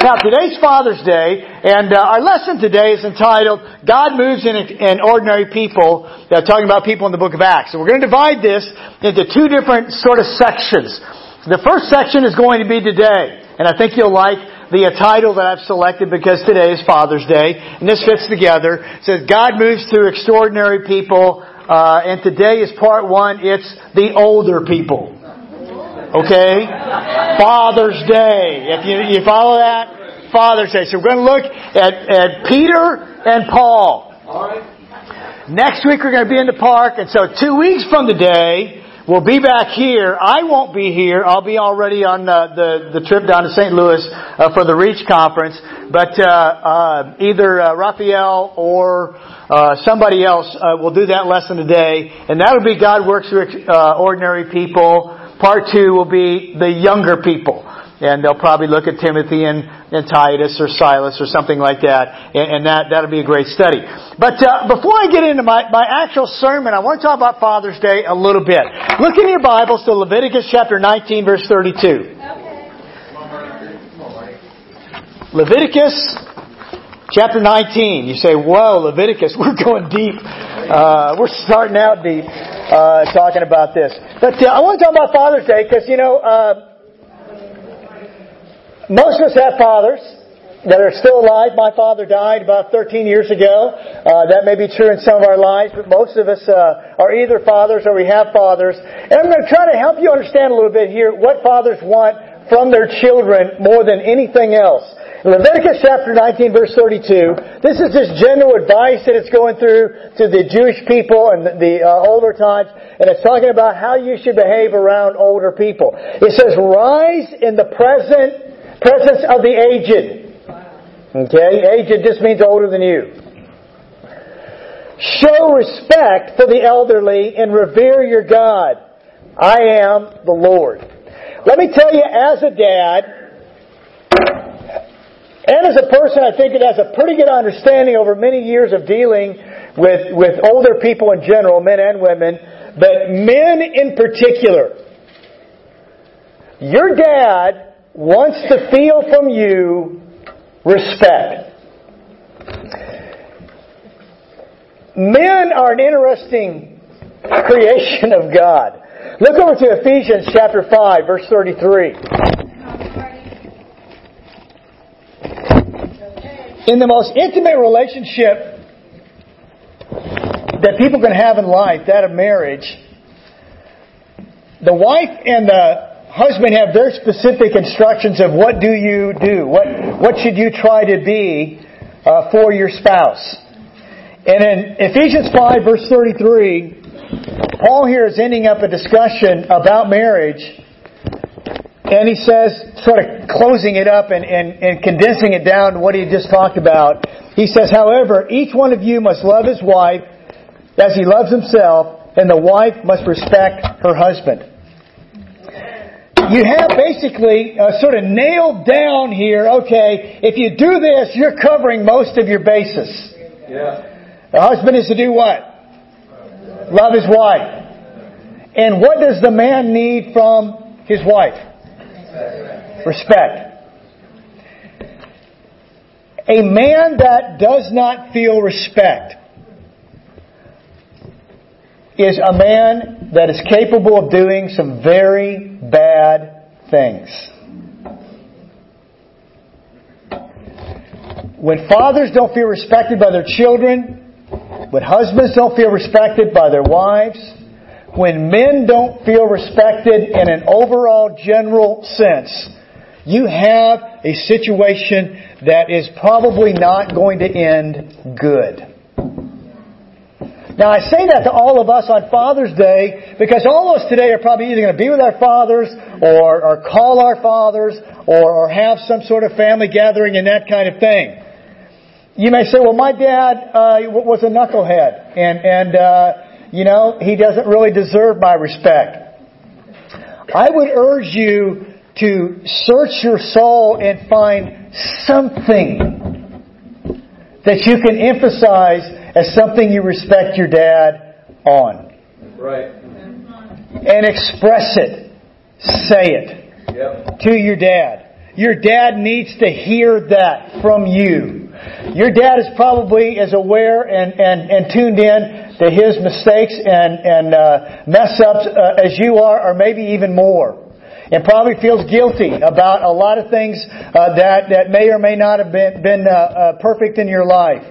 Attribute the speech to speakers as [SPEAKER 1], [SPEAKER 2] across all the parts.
[SPEAKER 1] Now, today's Father's Day, and uh, our lesson today is entitled "God Moves in, in Ordinary People," uh, talking about people in the Book of Acts. And we're going to divide this into two different sort of sections. The first section is going to be today, and I think you'll like the uh, title that I've selected because today is Father's Day, and this fits together. It says God moves through extraordinary people, uh, and today is part one. It's the older people. Okay? Father's Day. If you, you follow that, Father's Day. So we're going to look at, at Peter and Paul. Next week we're going to be in the park, and so two weeks from today, we'll be back here. I won't be here. I'll be already on uh, the, the trip down to St. Louis uh, for the REACH conference. But uh, uh either uh, Raphael or uh, somebody else will do that lesson today, and that'll be God works through ordinary people. Part two will be the younger people. And they'll probably look at Timothy and, and Titus or Silas or something like that. And, and that, that'll be a great study. But uh, before I get into my, my actual sermon, I want to talk about Father's Day a little bit. Look in your Bibles to Leviticus chapter 19 verse 32. Leviticus chapter 19. You say, whoa, Leviticus, we're going deep. Uh, we're starting out deep uh, talking about this. But uh, I want to talk about Father's Day because, you know, uh, most of us have fathers that are still alive. My father died about 13 years ago. Uh, that may be true in some of our lives, but most of us uh, are either fathers or we have fathers. And I'm going to try to help you understand a little bit here what fathers want from their children more than anything else. Leviticus chapter 19 verse 32, this is just general advice that it's going through to the Jewish people and the, the uh, older times, and it's talking about how you should behave around older people. It says, rise in the present, presence of the aged. Okay? Aged just means older than you. Show respect for the elderly and revere your God. I am the Lord. Let me tell you, as a dad, and as a person, I think it has a pretty good understanding over many years of dealing with, with older people in general, men and women, but men in particular. Your dad wants to feel from you respect. Men are an interesting creation of God. Look over to Ephesians chapter 5, verse 33. In the most intimate relationship that people can have in life, that of marriage, the wife and the husband have very specific instructions of what do you do, what what should you try to be uh, for your spouse. And in Ephesians five verse thirty three, Paul here is ending up a discussion about marriage and he says, sort of closing it up and, and, and condensing it down to what he just talked about. He says, however, each one of you must love his wife as he loves himself, and the wife must respect her husband. You have basically uh, sort of nailed down here, okay, if you do this, you're covering most of your bases. Yeah. The husband is to do what? Love his wife. And what does the man need from his wife? Respect. A man that does not feel respect is a man that is capable of doing some very bad things. When fathers don't feel respected by their children, when husbands don't feel respected by their wives, when men don't feel respected in an overall general sense, you have a situation that is probably not going to end good. Now I say that to all of us on Father's Day because all of us today are probably either going to be with our fathers or, or call our fathers or, or have some sort of family gathering and that kind of thing. You may say, well, my dad uh, was a knucklehead and, and uh, you know, he doesn't really deserve my respect. I would urge you to search your soul and find something that you can emphasize as something you respect your dad on.
[SPEAKER 2] Right.
[SPEAKER 1] And express it. Say it. Yep. To your dad. Your dad needs to hear that from you. Your dad is probably as aware and, and, and tuned in to his mistakes and, and uh, mess ups uh, as you are, or maybe even more. And probably feels guilty about a lot of things uh, that, that may or may not have been, been uh, uh, perfect in your life.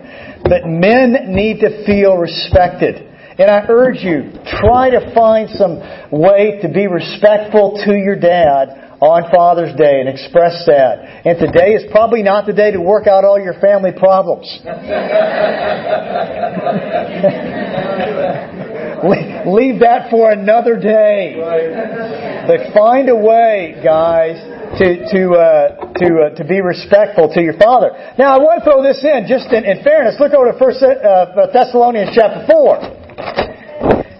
[SPEAKER 1] But men need to feel respected. And I urge you, try to find some way to be respectful to your dad on Father's Day and express that. And today is probably not the day to work out all your family problems. Leave that for another day. But find a way, guys, to to uh, to uh, to be respectful to your father. Now, I want to throw this in, just in, in fairness. Look over to First uh, Thessalonians chapter four.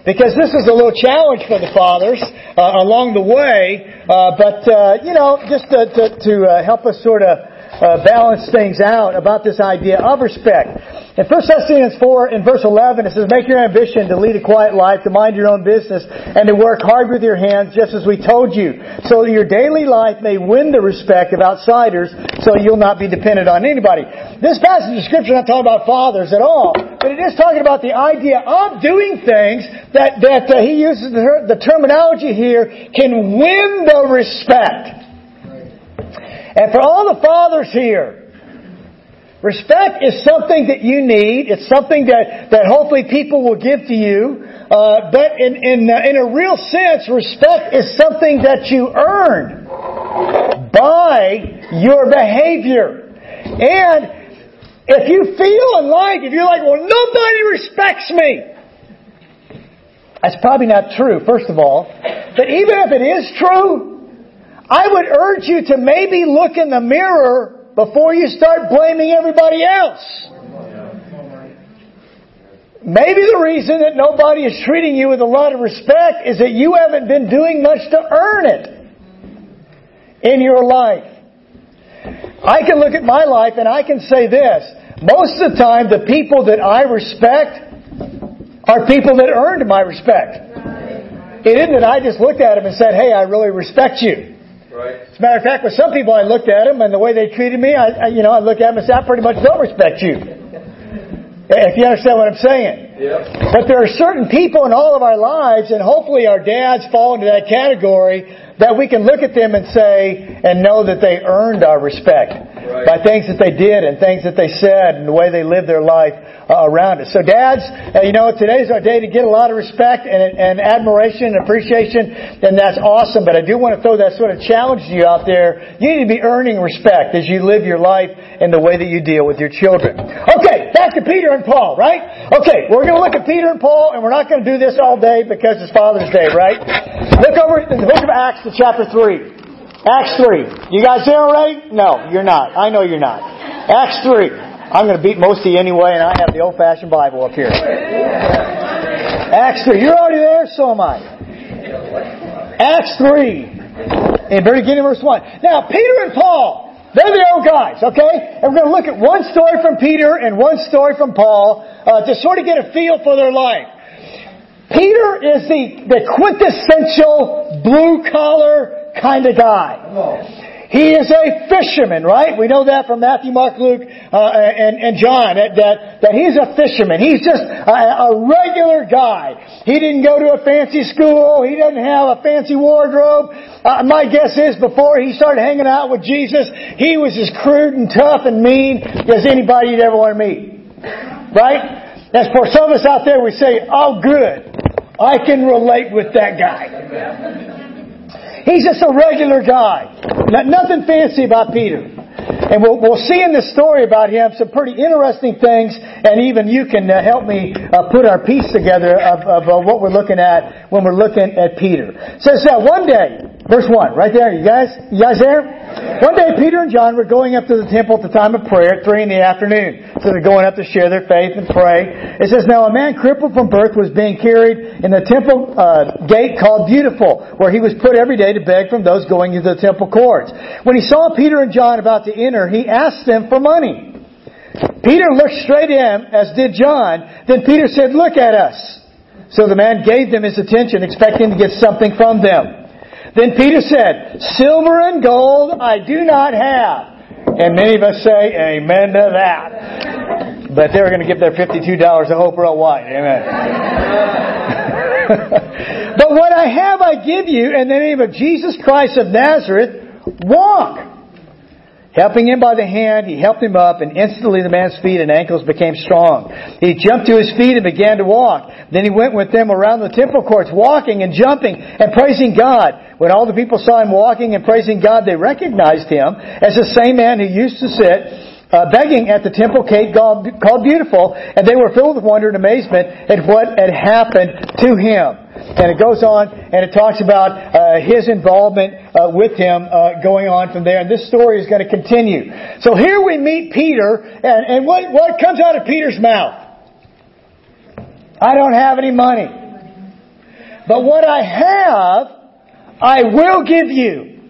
[SPEAKER 1] Because this is a little challenge for the fathers uh, along the way, uh, but uh, you know, just to, to, to uh, help us sort of uh, balance things out about this idea of respect. In 1 Thessalonians 4, in verse 11, it says, Make your ambition to lead a quiet life, to mind your own business, and to work hard with your hands, just as we told you, so that your daily life may win the respect of outsiders, so you'll not be dependent on anybody. This passage of Scripture is not talking about fathers at all, but it is talking about the idea of doing things that, that uh, he uses the, the terminology here, can win the respect. And for all the fathers here, respect is something that you need. It's something that, that hopefully people will give to you. Uh, but in, in, uh, in a real sense, respect is something that you earn by your behavior. And if you feel in life, if you're like, well, nobody respects me, that's probably not true, first of all. But even if it is true, I would urge you to maybe look in the mirror before you start blaming everybody else. Maybe the reason that nobody is treating you with a lot of respect is that you haven't been doing much to earn it in your life. I can look at my life and I can say this. Most of the time, the people that I respect are people that earned my respect. It isn't that I just looked at them and said, hey, I really respect you. Right. As a matter of fact, with some people, I looked at them and the way they treated me, I, I you know, I look at them and say, I pretty much don't respect you. If you understand what I'm saying. Yep. But there are certain people in all of our lives, and hopefully our dads fall into that category, that we can look at them and say, and know that they earned our respect right. by things that they did and things that they said and the way they lived their life uh, around us. So dads, uh, you know, today's our day to get a lot of respect and, and admiration and appreciation, and that's awesome. But I do want to throw that sort of challenge to you out there. You need to be earning respect as you live your life and the way that you deal with your children. Okay, back to Peter and Paul, right? Okay, we're going to look at Peter and Paul, and we're not going to do this all day because it's Father's Day, right? Look over in the book of Acts to chapter 3. Acts 3. You guys there already? No, you're not. I know you're not. Acts 3. I'm going to beat most of you anyway, and I have the old-fashioned Bible up here. Acts 3. You're already there? So am I. Acts 3. In very beginning verse 1. Now, Peter and Paul, they're the old guys, okay? And we're going to look at one story from Peter and one story from Paul uh, to sort of get a feel for their life. Peter is the, the quintessential blue collar kind of guy. He is a fisherman, right? We know that from Matthew, Mark, Luke, uh, and, and John, that, that, that he's a fisherman. He's just a, a regular guy. He didn't go to a fancy school. He doesn't have a fancy wardrobe. Uh, my guess is before he started hanging out with Jesus, he was as crude and tough and mean as anybody you'd ever want to meet. Right? As for some of us out there, we say, oh good, I can relate with that guy. He's just a regular guy. Nothing fancy about Peter. And we'll, we'll see in this story about him some pretty interesting things, and even you can uh, help me uh, put our piece together of, of uh, what we're looking at when we're looking at Peter. It says that one day, Verse 1, right there. You guys, you guys there? One day Peter and John were going up to the temple at the time of prayer at 3 in the afternoon. So they're going up to share their faith and pray. It says, Now a man crippled from birth was being carried in the temple uh, gate called Beautiful, where he was put every day to beg from those going into the temple courts. When he saw Peter and John about to enter, he asked them for money. Peter looked straight in, as did John. Then Peter said, Look at us. So the man gave them his attention, expecting to get something from them. Then Peter said, Silver and gold I do not have. And many of us say, Amen to that. But they were going to give their $52 to Oprah White. Amen. but what I have I give you in the name of Jesus Christ of Nazareth, walk. Helping him by the hand, he helped him up, and instantly the man's feet and ankles became strong. He jumped to his feet and began to walk. Then he went with them around the temple courts, walking and jumping and praising God. When all the people saw him walking and praising God, they recognized him as the same man who used to sit uh, begging at the temple gate called, called Beautiful, and they were filled with wonder and amazement at what had happened to him. And it goes on, and it talks about uh, his involvement uh, with him uh, going on from there. And this story is going to continue. So here we meet Peter, and, and what, what comes out of Peter's mouth? I don't have any money. But what I have, I will give you.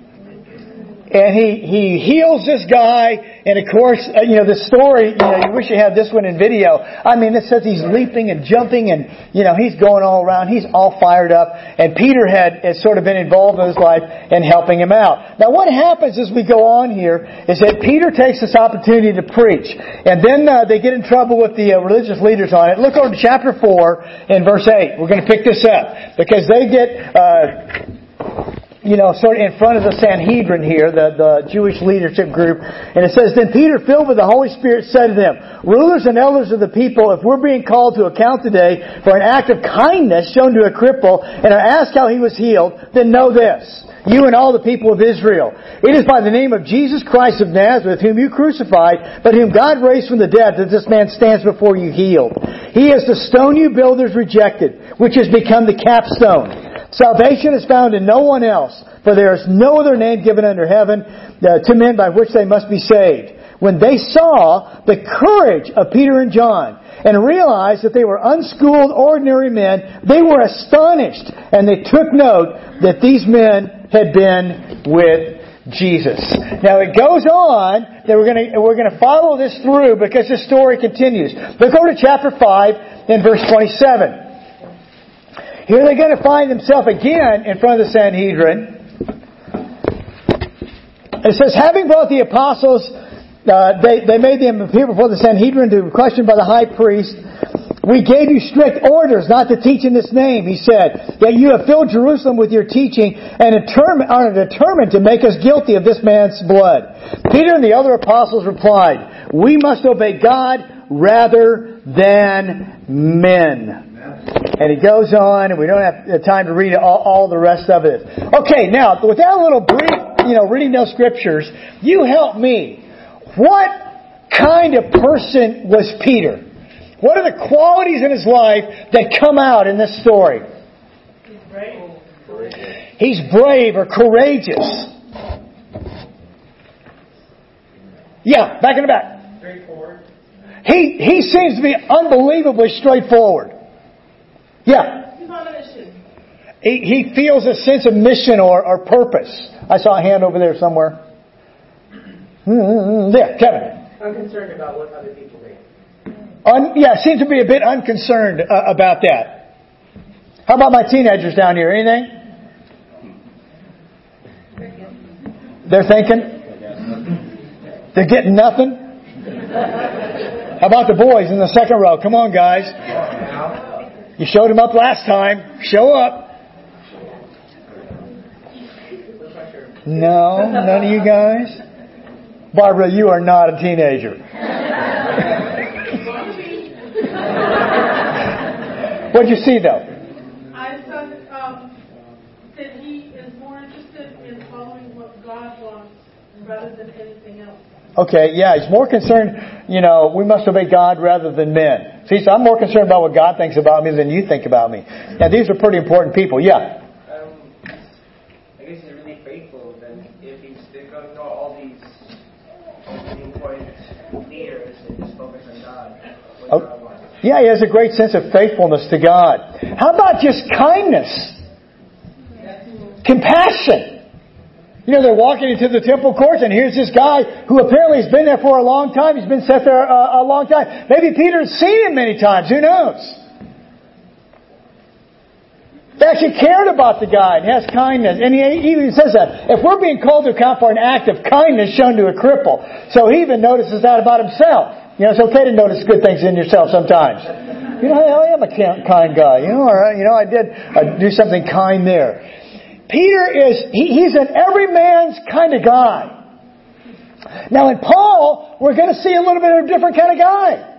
[SPEAKER 1] And he, he heals this guy, and of course, uh, you know, the story, you know, you wish you had this one in video. I mean, it says he's leaping and jumping and, you know, he's going all around. He's all fired up. And Peter had, had sort of been involved in his life and helping him out. Now what happens as we go on here is that Peter takes this opportunity to preach. And then uh, they get in trouble with the uh, religious leaders on it. Look over to chapter 4 in verse 8. We're going to pick this up. Because they get, uh, you know, sort of in front of the Sanhedrin here, the, the Jewish leadership group. And it says, Then Peter, filled with the Holy Spirit, said to them, Rulers and elders of the people, if we're being called to account today for an act of kindness shown to a cripple and are asked how he was healed, then know this. You and all the people of Israel. It is by the name of Jesus Christ of Nazareth, whom you crucified, but whom God raised from the dead, that this man stands before you healed. He is the stone you builders rejected, which has become the capstone. Salvation is found in no one else, for there is no other name given under heaven uh, to men by which they must be saved. When they saw the courage of Peter and John and realized that they were unschooled, ordinary men, they were astonished and they took note that these men had been with Jesus. Now it goes on that we're going to we're to follow this through because the story continues. Look over to chapter five and verse twenty-seven. Here they're going to find themselves again in front of the Sanhedrin. It says, having brought the apostles, uh, they, they made them appear before the Sanhedrin to be questioned by the high priest. We gave you strict orders not to teach in this name, he said. Yet you have filled Jerusalem with your teaching and are determined to make us guilty of this man's blood. Peter and the other apostles replied, We must obey God rather than men. And he goes on, and we don't have time to read all, all the rest of it. Okay, now, with that little brief, you know, reading those scriptures, you help me. What kind of person was Peter? What are the qualities in his life that come out in this story?
[SPEAKER 2] He's brave.
[SPEAKER 1] He's brave or courageous. Yeah, back in the back.
[SPEAKER 2] Straightforward.
[SPEAKER 1] He, he seems to be unbelievably straightforward. Yeah.
[SPEAKER 2] He's on a mission.
[SPEAKER 1] He, he feels a sense of mission or, or purpose. I saw a hand over there somewhere. Mm-hmm. There, Kevin.
[SPEAKER 2] Unconcerned about what other people think.
[SPEAKER 1] Un, yeah, seems to be a bit unconcerned uh, about that. How about my teenagers down here? Anything? They're thinking? They're getting nothing? How about the boys in the second row? Come on, guys. You showed him up last time. Show up. No, none of you guys. Barbara, you are not a teenager. What'd you see though?
[SPEAKER 3] I thought um, that he is more interested in following what God wants rather than anything else.
[SPEAKER 1] Okay, yeah, he's more concerned, you know, we must obey God rather than men. See, so I'm more concerned about what God thinks about me than you think about me. Now, these are pretty important people. Yeah.
[SPEAKER 4] Um, I guess he's really faithful. Then, if he's going to know all these important leaders and just focus on God, what
[SPEAKER 1] Oh.
[SPEAKER 4] God wants.
[SPEAKER 1] Yeah, he has a great sense of faithfulness to God. How about just kindness? Compassion. You know, they're walking into the temple courts, and here's this guy who apparently has been there for a long time. He's been set there a, a long time. Maybe Peter's seen him many times. Who knows? They actually cared about the guy and has kindness. And he even says that. If we're being called to account for an act of kindness shown to a cripple, so he even notices that about himself. You know, it's okay to notice good things in yourself sometimes. You know, I am a kind guy. You know, all right. You know, I did uh, do something kind there. Peter is, he, he's an every man's kind of guy. Now in Paul, we're going to see a little bit of a different kind of guy.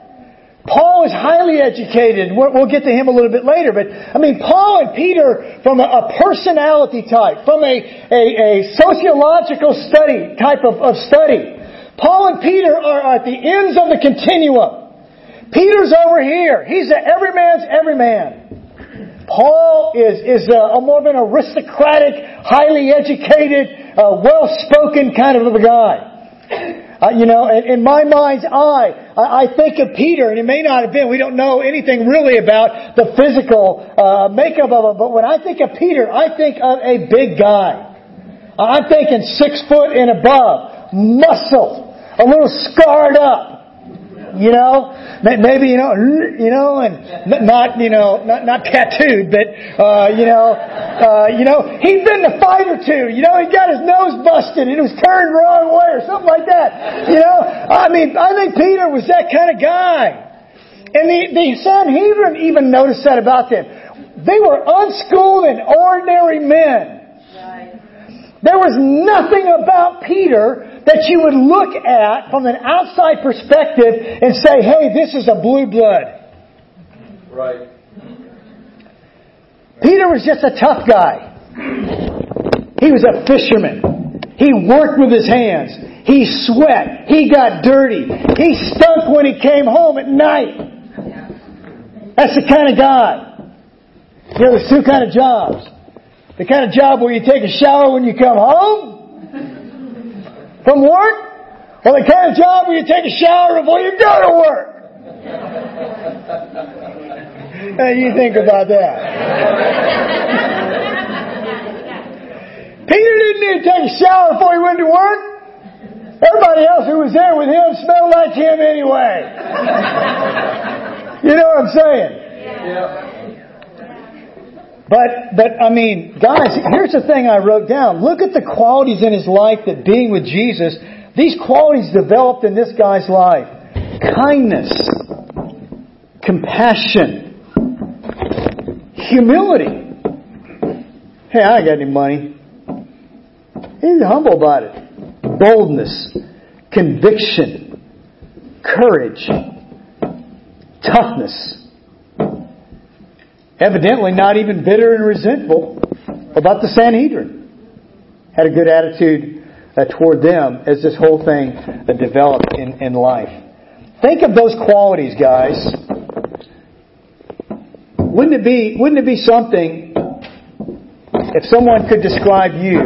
[SPEAKER 1] Paul is highly educated. We'll get to him a little bit later, but I mean, Paul and Peter, from a, personality type, from a, a, a sociological study type of, of study, Paul and Peter are at the ends of the continuum. Peter's over here. He's a every man's every man. Paul is, is a, a more of an aristocratic, highly educated, uh, well-spoken kind of a guy. Uh, you know, in, in, my mind's eye, I, I, think of Peter, and it may not have been, we don't know anything really about the physical uh, makeup of him, but when I think of Peter, I think of a big guy. I'm thinking six foot and above, muscle, a little scarred up, you know, maybe you know, you know, and not you know, not not tattooed, but uh, you know, uh, you know, he'd been in a fight or two. You know, he got his nose busted and it was turned the wrong way or something like that. You know, I mean, I think Peter was that kind of guy. And the, the Sanhedrin even noticed that about them. They were unschooled and ordinary men. There was nothing about Peter that you would look at from an outside perspective and say, hey, this is a blue blood.
[SPEAKER 5] Right.
[SPEAKER 1] Peter was just a tough guy. He was a fisherman. He worked with his hands. He sweat. He got dirty. He stunk when he came home at night. That's the kind of guy. You know, there's two kind of jobs. The kind of job where you take a shower when you come home from work, or the kind of job where you take a shower before you go to work. Do you think about that? Peter didn't need to take a shower before he went to work. Everybody else who was there with him smelled like him anyway. You know what I'm saying?
[SPEAKER 5] Yeah.
[SPEAKER 1] But, but I mean, guys, here's the thing I wrote down. Look at the qualities in his life that being with Jesus, these qualities developed in this guy's life. Kindness, compassion, humility. Hey, I ain't got any money. He's humble about it. Boldness, conviction, courage, toughness, Evidently not even bitter and resentful about the Sanhedrin. Had a good attitude uh, toward them as this whole thing uh, developed in, in life. Think of those qualities, guys. Wouldn't it be, wouldn't it be something if someone could describe you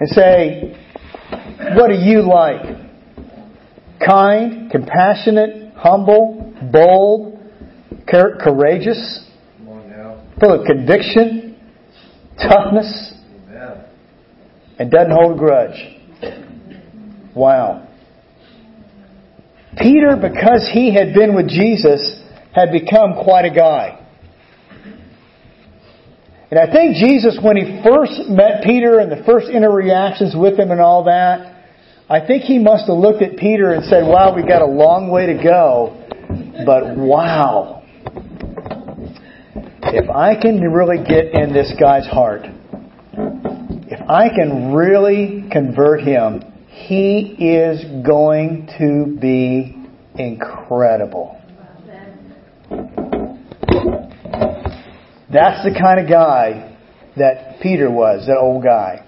[SPEAKER 1] and say, what are you like? Kind, compassionate, humble, bold, courageous, full of conviction, toughness, and doesn't hold a grudge. Wow. Peter, because he had been with Jesus, had become quite a guy. And I think Jesus, when he first met Peter and the first interactions with him and all that, I think he must have looked at Peter and said, wow, we got a long way to go, but wow, if I can really get in this guy's heart, if I can really convert him, he is going to be incredible. That's the kind of guy that Peter was, that old guy.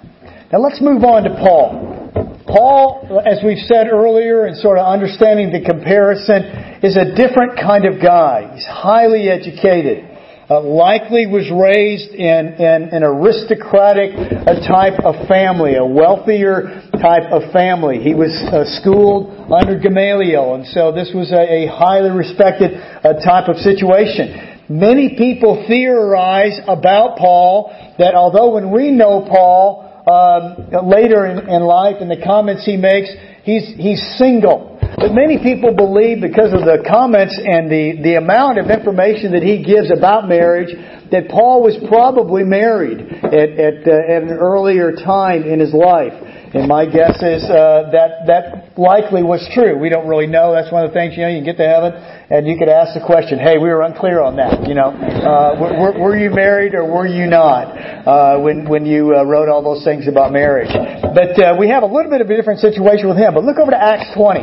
[SPEAKER 1] Now let's move on to Paul. Paul, as we've said earlier, and sort of understanding the comparison, is a different kind of guy. He's highly educated uh, likely was raised in, in an aristocratic uh, type of family, a wealthier type of family. He was uh, schooled under Gamaliel, and so this was a, a highly respected uh, type of situation. Many people theorize about Paul that although when we know Paul um, later in, in life and the comments he makes, he's, he's single. But many people believe because of the comments and the, the amount of information that he gives about marriage that Paul was probably married at, at, uh, at an earlier time in his life. And my guess is uh, that that likely was true. We don't really know. That's one of the things, you know, you can get to heaven and you could ask the question, hey, we were unclear on that. You know, uh, were, were you married or were you not uh, when, when you uh, wrote all those things about marriage? But uh, we have a little bit of a different situation with him. But look over to Acts 20.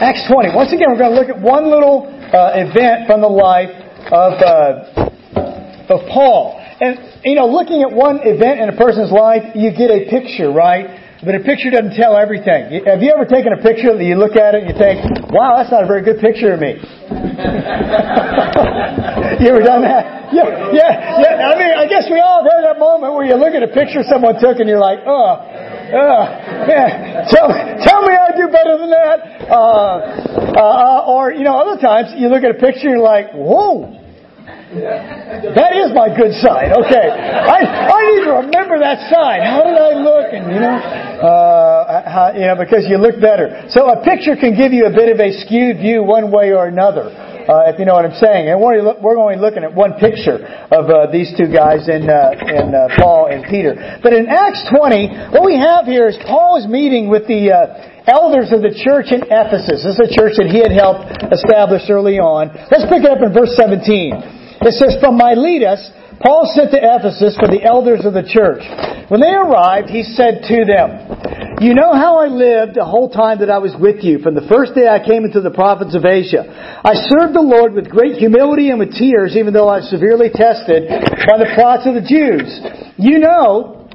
[SPEAKER 1] Acts 20. Once again, we're going to look at one little uh, event from the life of, uh, of Paul. And, you know, looking at one event in a person's life, you get a picture, right? But a picture doesn't tell everything. Have you ever taken a picture that you look at it and you think, wow, that's not a very good picture of me? you ever done that? Yeah, yeah, yeah. I mean, I guess we all have that moment where you look at a picture someone took and you're like, oh, uh, yeah, tell, tell me I do better than that. Uh, uh, or, you know, other times you look at a picture and you're like, whoa, that is my good side. Okay, I I need to remember that side. How did I look? And you know, uh, how, you know, because you look better. So a picture can give you a bit of a skewed view one way or another. Uh, if you know what I'm saying, and we're, we're only looking at one picture of uh, these two guys in uh, in uh, Paul and Peter. But in Acts 20, what we have here is Paul is meeting with the uh, elders of the church in Ephesus. This is a church that he had helped establish early on. Let's pick it up in verse 17. It says, From Miletus, Paul sent to Ephesus for the elders of the church. When they arrived, he said to them, You know how I lived the whole time that I was with you, from the first day I came into the province of Asia. I served the Lord with great humility and with tears, even though I was severely tested by the plots of the Jews. You know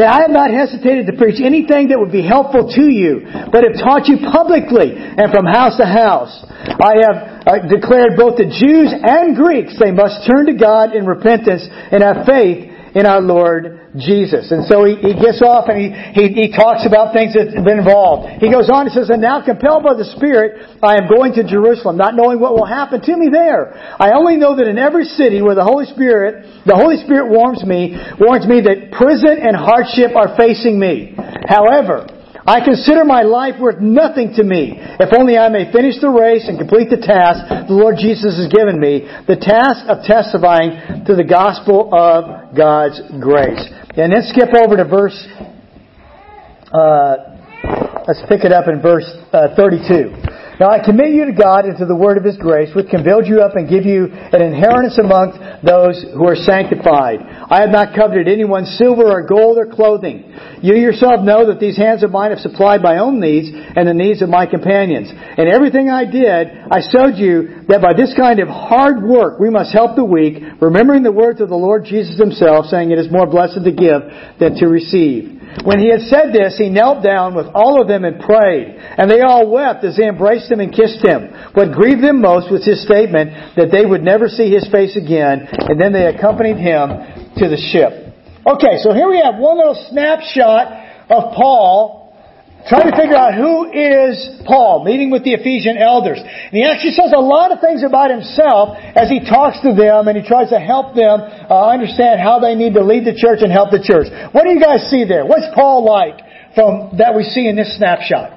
[SPEAKER 1] that I have not hesitated to preach anything that would be helpful to you, but have taught you publicly and from house to house. I have declared both the Jews and Greeks they must turn to God in repentance and have faith in our Lord Jesus. And so he, he gets off and he, he, he talks about things that have been involved. He goes on and says, And now compelled by the Spirit, I am going to Jerusalem, not knowing what will happen to me there. I only know that in every city where the Holy Spirit, the Holy Spirit warns me, warns me that prison and hardship are facing me. However, I consider my life worth nothing to me, if only I may finish the race and complete the task the Lord Jesus has given me, the task of testifying to the gospel of God's grace. And then skip over to verse, uh, let's pick it up in verse uh, 32. Now I commit you to God and to the word of His grace, which can build you up and give you an inheritance among those who are sanctified. I have not coveted anyone's silver or gold or clothing. You yourself know that these hands of mine have supplied my own needs and the needs of my companions. And everything I did, I showed you that by this kind of hard work we must help the weak, remembering the words of the Lord Jesus Himself, saying it is more blessed to give than to receive. When he had said this, he knelt down with all of them and prayed. And they all wept as they embraced him and kissed him. What grieved them most was his statement that they would never see his face again. And then they accompanied him to the ship. Okay, so here we have one little snapshot of Paul trying to figure out who is Paul, meeting with the Ephesian elders. And he actually says a lot of things about himself as he talks to them and he tries to help them uh, understand how they need to lead the church and help the church. What do you guys see there? What's Paul like from that we see in this snapshot?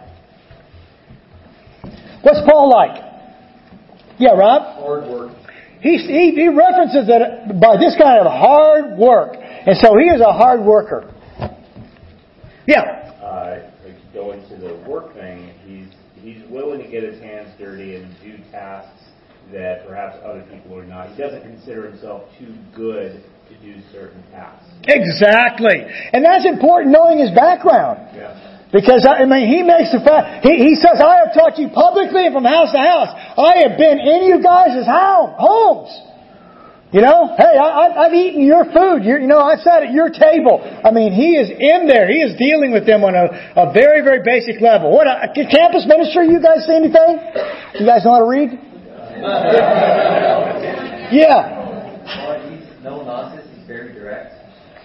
[SPEAKER 1] What's Paul like? Yeah, Rob?
[SPEAKER 5] Hard work.
[SPEAKER 1] He, he, he references that by this kind of hard work. And so he is a hard worker. Yeah.
[SPEAKER 6] Uh, going to the work thing, he's he's willing to get his hands dirty and do tasks that perhaps other people are not. He doesn't consider himself too good to do certain tasks.
[SPEAKER 1] Exactly. And that's important knowing his background.
[SPEAKER 6] Yeah.
[SPEAKER 1] Because, I mean, he makes the fact, he, he says, I have taught you publicly and from house to house. I have been in you guys' homes. You know, hey, I, I've eaten your food. You're, you know, I sat at your table. I mean, he is in there. He is dealing with them on a, a very, very basic level. What a, a campus ministry? You guys see anything? You guys know how to read? yeah.
[SPEAKER 7] No nonsense. He's very direct.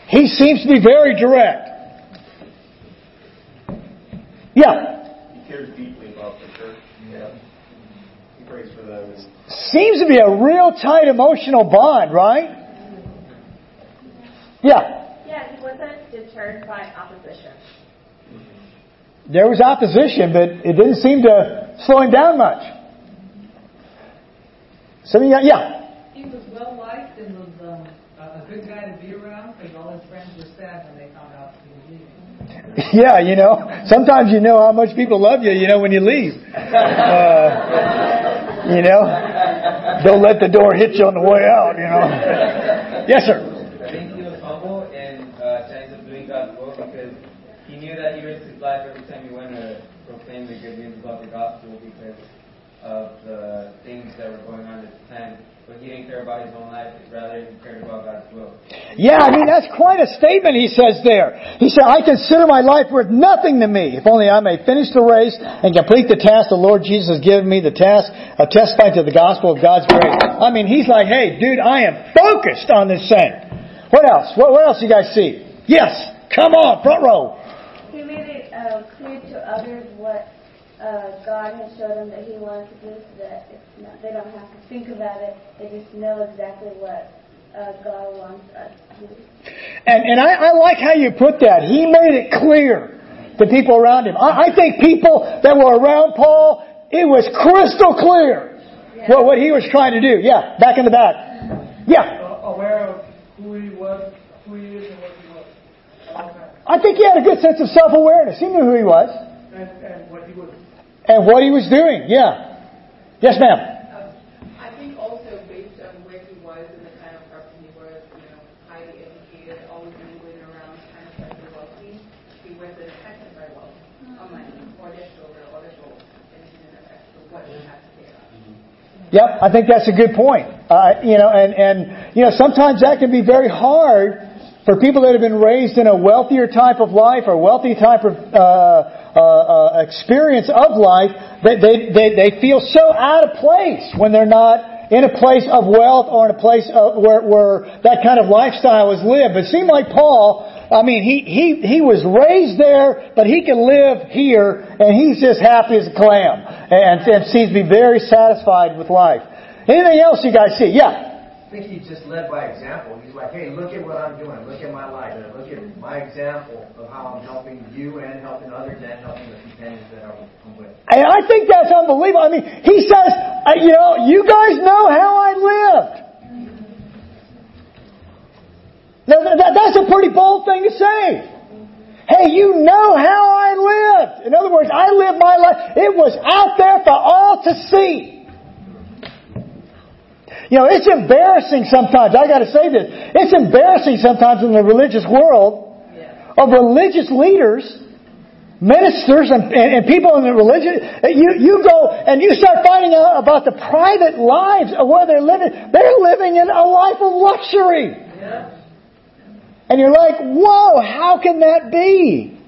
[SPEAKER 1] He seems to be very direct. Yeah.
[SPEAKER 4] He cares deeply about the church. Yeah. He prays for them.
[SPEAKER 1] Seems to be a real tight emotional bond, right? Yeah.
[SPEAKER 8] Yeah, he wasn't deterred by opposition.
[SPEAKER 1] there was opposition, but it didn't seem to slow him down much. Some of yeah.
[SPEAKER 8] He was well liked and was a a good guy to be around because all his friends were sad when they found out he was leaving.
[SPEAKER 1] Yeah, you know, sometimes you know how much people love you, you know, when you leave. Uh, you know, don't let the door hit you on the way out, you know. Yes, sir.
[SPEAKER 7] I think he was humble and uh, sense of doing God's will because he knew that he risked his life every time he went to proclaim the good news about the gospel because of the things that were going on at the time. But he didn't care about his own life, rather he cared about God's will.
[SPEAKER 1] Yeah, I mean, that's quite a statement he says there. He said, I consider my life worth nothing to me, if only I may finish the race and complete the task the Lord Jesus has given me, the task of testifying to the gospel of God's grace. I mean, he's like, hey, dude, I am focused on this thing. What else? What, what else you guys see? Yes, come on, front row.
[SPEAKER 9] He made it uh, clear to others what uh, God has showed them that He wants to do, so that it's not, they don't have to think about it. They just know exactly what uh, God wants us to do.
[SPEAKER 1] And, and I, I like how you put that. He made it clear to people around him. I, I think people that were around Paul, it was crystal clear what, what he was trying to do. Yeah, back in the back. Yeah.
[SPEAKER 2] Uh, aware of who he was, who he is, and what he was.
[SPEAKER 1] I think he had a good sense of self-awareness. He knew who he was
[SPEAKER 2] And, and what he was.
[SPEAKER 1] And what he was doing. Yeah. Yes, ma'am.
[SPEAKER 10] I think also based on where he was and the kind of person he was, you know, highly educated, always moving around, kind of very wealthy, he wasn't affected very well on money or their shoulder or their shoulders. And he didn't affect what he had to say about.
[SPEAKER 1] Yep, I think that's a good point. Uh, you know, and, and, you know, sometimes that can be very hard for people that have been raised in a wealthier type of life or wealthy type of, uh, uh, uh, experience of life that they, they, they feel so out of place when they're not in a place of wealth or in a place of, where, where that kind of lifestyle is lived. But it seemed like Paul, I mean, he, he, he was raised there, but he can live here, and he's just happy as a clam, and, and seems to be very satisfied with life. Anything else you guys see? Yeah.
[SPEAKER 11] I think he's just led by example. He's like, hey, look at what I'm doing. Look at my life. Look at my example of how I'm helping you and helping others and helping the companions that I'm with.
[SPEAKER 1] And I think that's unbelievable. I mean, he says, uh, you know, you guys know how I lived. Now, that- that's a pretty bold thing to say. Hey, you know how I lived. In other words, I lived my life. It was out there for all to see. You know, it's embarrassing sometimes. I gotta say this. It's embarrassing sometimes in the religious world of religious leaders ministers and, and, and people in the religion, you, you go and you start finding out about the private lives of where they're living. They're living in a life of luxury. And you're like, whoa, how can that be?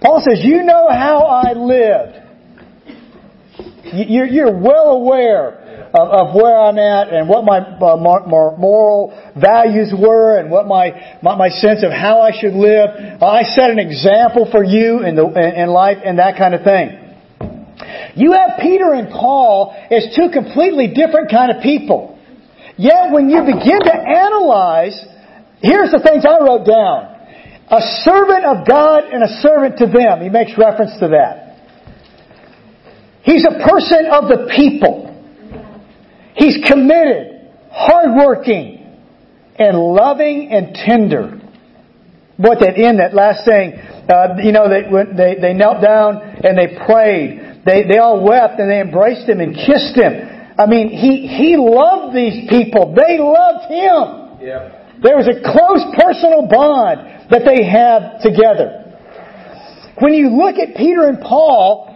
[SPEAKER 1] Paul says, you know how I lived. You- You're, you're well aware of, of where I'm at and what my uh, mor- mor- moral values were and what my, my, my sense of how I should live. I set an example for you in, the, in life and that kind of thing. You have Peter and Paul as two completely different kind of people. Yet when you begin to analyze, here's the things I wrote down. A servant of God and a servant to them. He makes reference to that. He's a person of the people. He's committed, hardworking, and loving and tender. What that in that last saying, uh, you know, they, they, they knelt down and they prayed. They, they all wept and they embraced him and kissed him. I mean, he, he loved these people. They loved him.
[SPEAKER 5] Yep.
[SPEAKER 1] There was a close personal bond that they had together. When you look at Peter and Paul,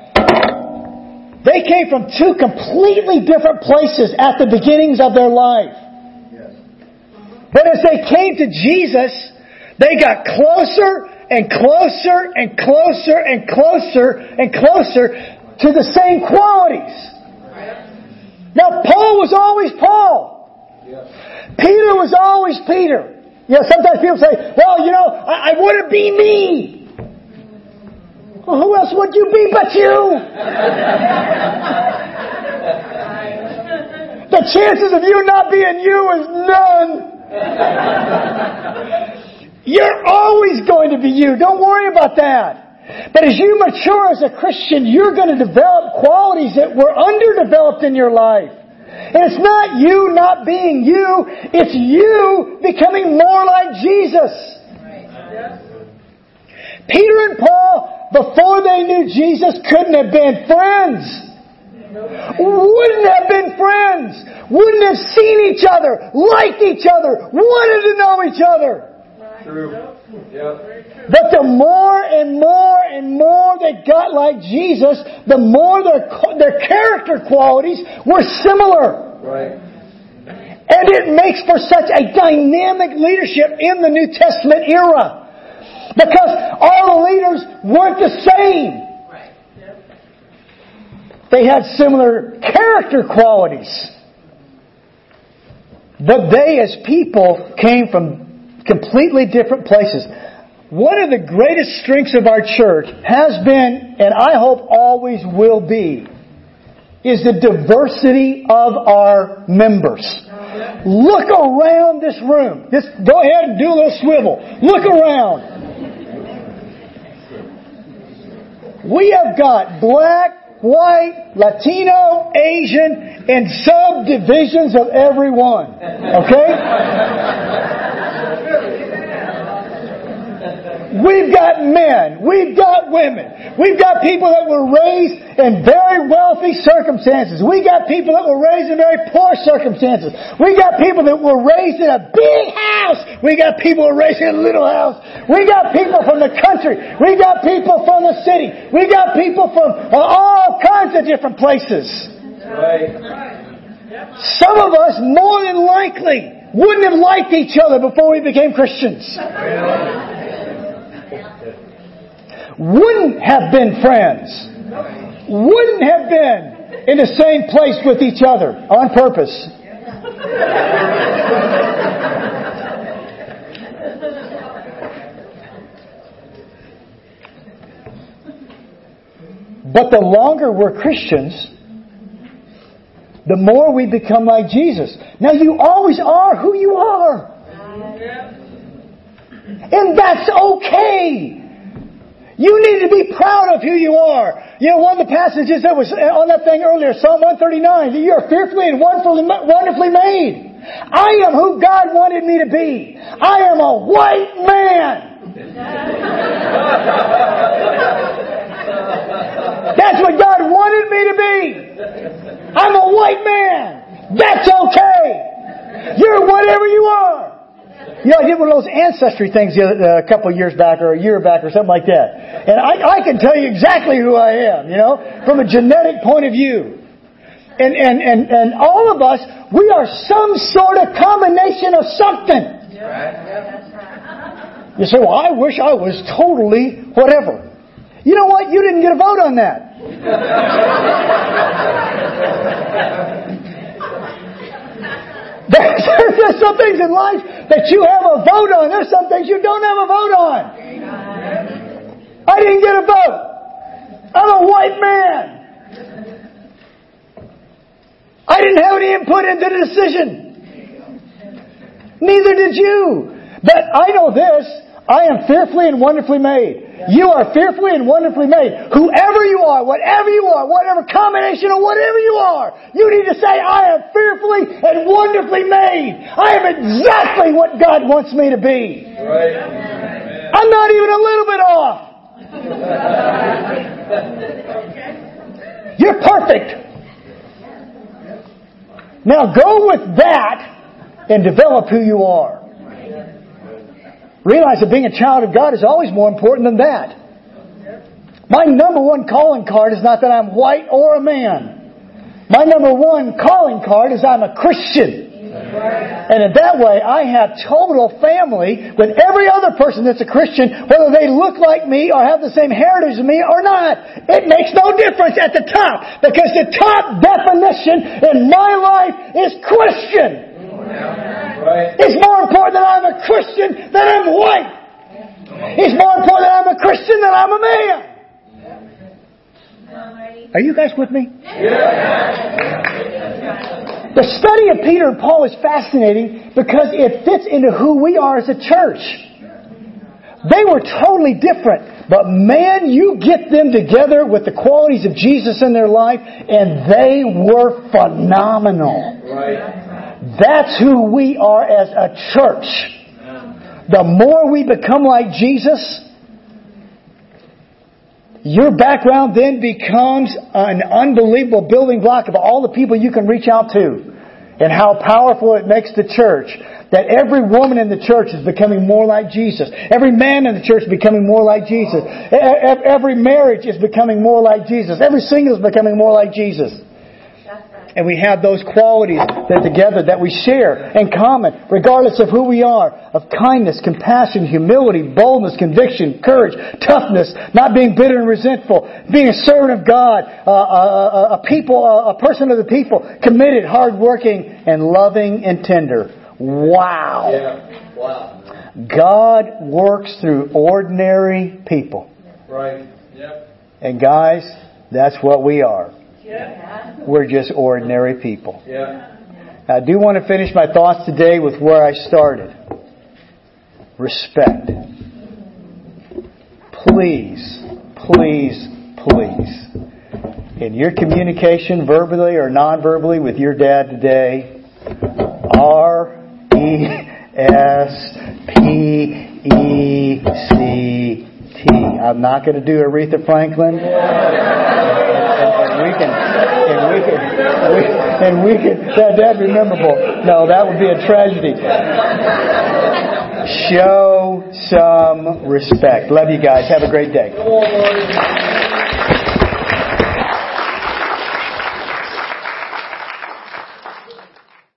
[SPEAKER 1] they came from two completely different places at the beginnings of their life.
[SPEAKER 11] Yes.
[SPEAKER 1] But as they came to Jesus, they got closer and closer and closer and closer and closer to the same qualities. Now, Paul was always Paul.
[SPEAKER 5] Yes.
[SPEAKER 1] Peter was always Peter. You know, sometimes people say, well, you know, I, I want to be me. Well, who else would you be but you? the chances of you not being you is none. You're always going to be you. Don't worry about that. But as you mature as a Christian, you're going to develop qualities that were underdeveloped in your life. And it's not you not being you, it's you becoming more like Jesus. Peter and Paul, before they knew Jesus, couldn't have been friends. Wouldn't have been friends. Wouldn't have seen each other, liked each other, wanted to know each other.
[SPEAKER 5] True. Yep.
[SPEAKER 1] But the more and more and more they got like Jesus, the more their, their character qualities were similar.
[SPEAKER 5] Right.
[SPEAKER 1] And it makes for such a dynamic leadership in the New Testament era. Because all the leaders weren't the same. They had similar character qualities. But they as people came from completely different places. One of the greatest strengths of our church has been, and I hope always will be, is the diversity of our members. Look around this room. Just go ahead and do a little swivel. Look around. We have got black, white, Latino, Asian, and subdivisions of every one. Okay? We've got men. We've got women. We've got people that were raised in very wealthy circumstances. We got people that were raised in very poor circumstances. We got people that were raised in a big house. We got people raised in a little house. We got people from the country. We got people from the city. We got people from all kinds of different places. Some of us, more than likely, wouldn't have liked each other before we became Christians. Wouldn't have been friends. Wouldn't have been in the same place with each other on purpose. But the longer we're Christians, the more we become like Jesus. Now you always are who you are. And that's okay. You need to be proud of who you are. You know, one of the passages that was uh, on that thing earlier, Psalm 139, that you are fearfully and wonderfully, wonderfully made. I am who God wanted me to be. I am a white man. That's what God wanted me to be. I'm a white man. That's okay. You're whatever you are. You know, I did one of those ancestry things other, uh, a couple of years back or a year back or something like that. And I, I can tell you exactly who I am, you know, from a genetic point of view. And, and, and, and all of us, we are some sort of combination of something. You say, well, I wish I was totally whatever. You know what? You didn't get a vote on that. There's, there's some things in life that you have a vote on. There's some things you don't have a vote on. I didn't get a vote. I'm a white man. I didn't have any input into the decision. Neither did you. But I know this. I am fearfully and wonderfully made. You are fearfully and wonderfully made. Whoever you are, whatever you are, whatever combination of whatever you are, you need to say, I am fearfully and wonderfully made. I am exactly what God wants me to be.
[SPEAKER 5] Right.
[SPEAKER 1] I'm not even a little bit off. You're perfect. Now go with that and develop who you are. Realize that being a child of God is always more important than that. My number one calling card is not that I'm white or a man. My number one calling card is I'm a Christian. And in that way, I have total family with every other person that's a Christian, whether they look like me or have the same heritage as me or not. It makes no difference at the top, because the top definition in my life is Christian.
[SPEAKER 5] Right.
[SPEAKER 1] It's more important that I'm a Christian than I'm white. It's more important that I'm a Christian than I'm a man. Are you guys with me? The study of Peter and Paul is fascinating because it fits into who we are as a church. They were totally different, But man, you get them together with the qualities of Jesus in their life, and they were phenomenal.
[SPEAKER 5] Right.
[SPEAKER 1] That's who we are as a church. The more we become like Jesus, your background then becomes an unbelievable building block of all the people you can reach out to and how powerful it makes the church. That every woman in the church is becoming more like Jesus. Every man in the church is becoming more like Jesus. Every marriage is becoming more like Jesus. Every single is becoming more like Jesus. And we have those qualities that together that we share in common, regardless of who we are, of kindness, compassion, humility, boldness, conviction, courage, toughness, not being bitter and resentful, being a servant of God, uh, a, a, a people, a, a person of the people, committed, hardworking, and loving and tender. Wow.
[SPEAKER 5] Yeah. Wow.
[SPEAKER 1] God works through ordinary people.
[SPEAKER 5] Right. Yep.
[SPEAKER 1] And guys, that's what we are.
[SPEAKER 3] Yeah.
[SPEAKER 1] We're just ordinary people.
[SPEAKER 5] Yeah.
[SPEAKER 1] I do want to finish my thoughts today with where I started. Respect. Please, please, please. In your communication, verbally or non-verbally, with your dad today, R E S P E C T. I'm not going to do Aretha Franklin. We can, and we can, we, and we can, that, that'd be memorable. No, that would be a tragedy. Show some respect. Love you guys. Have a great day.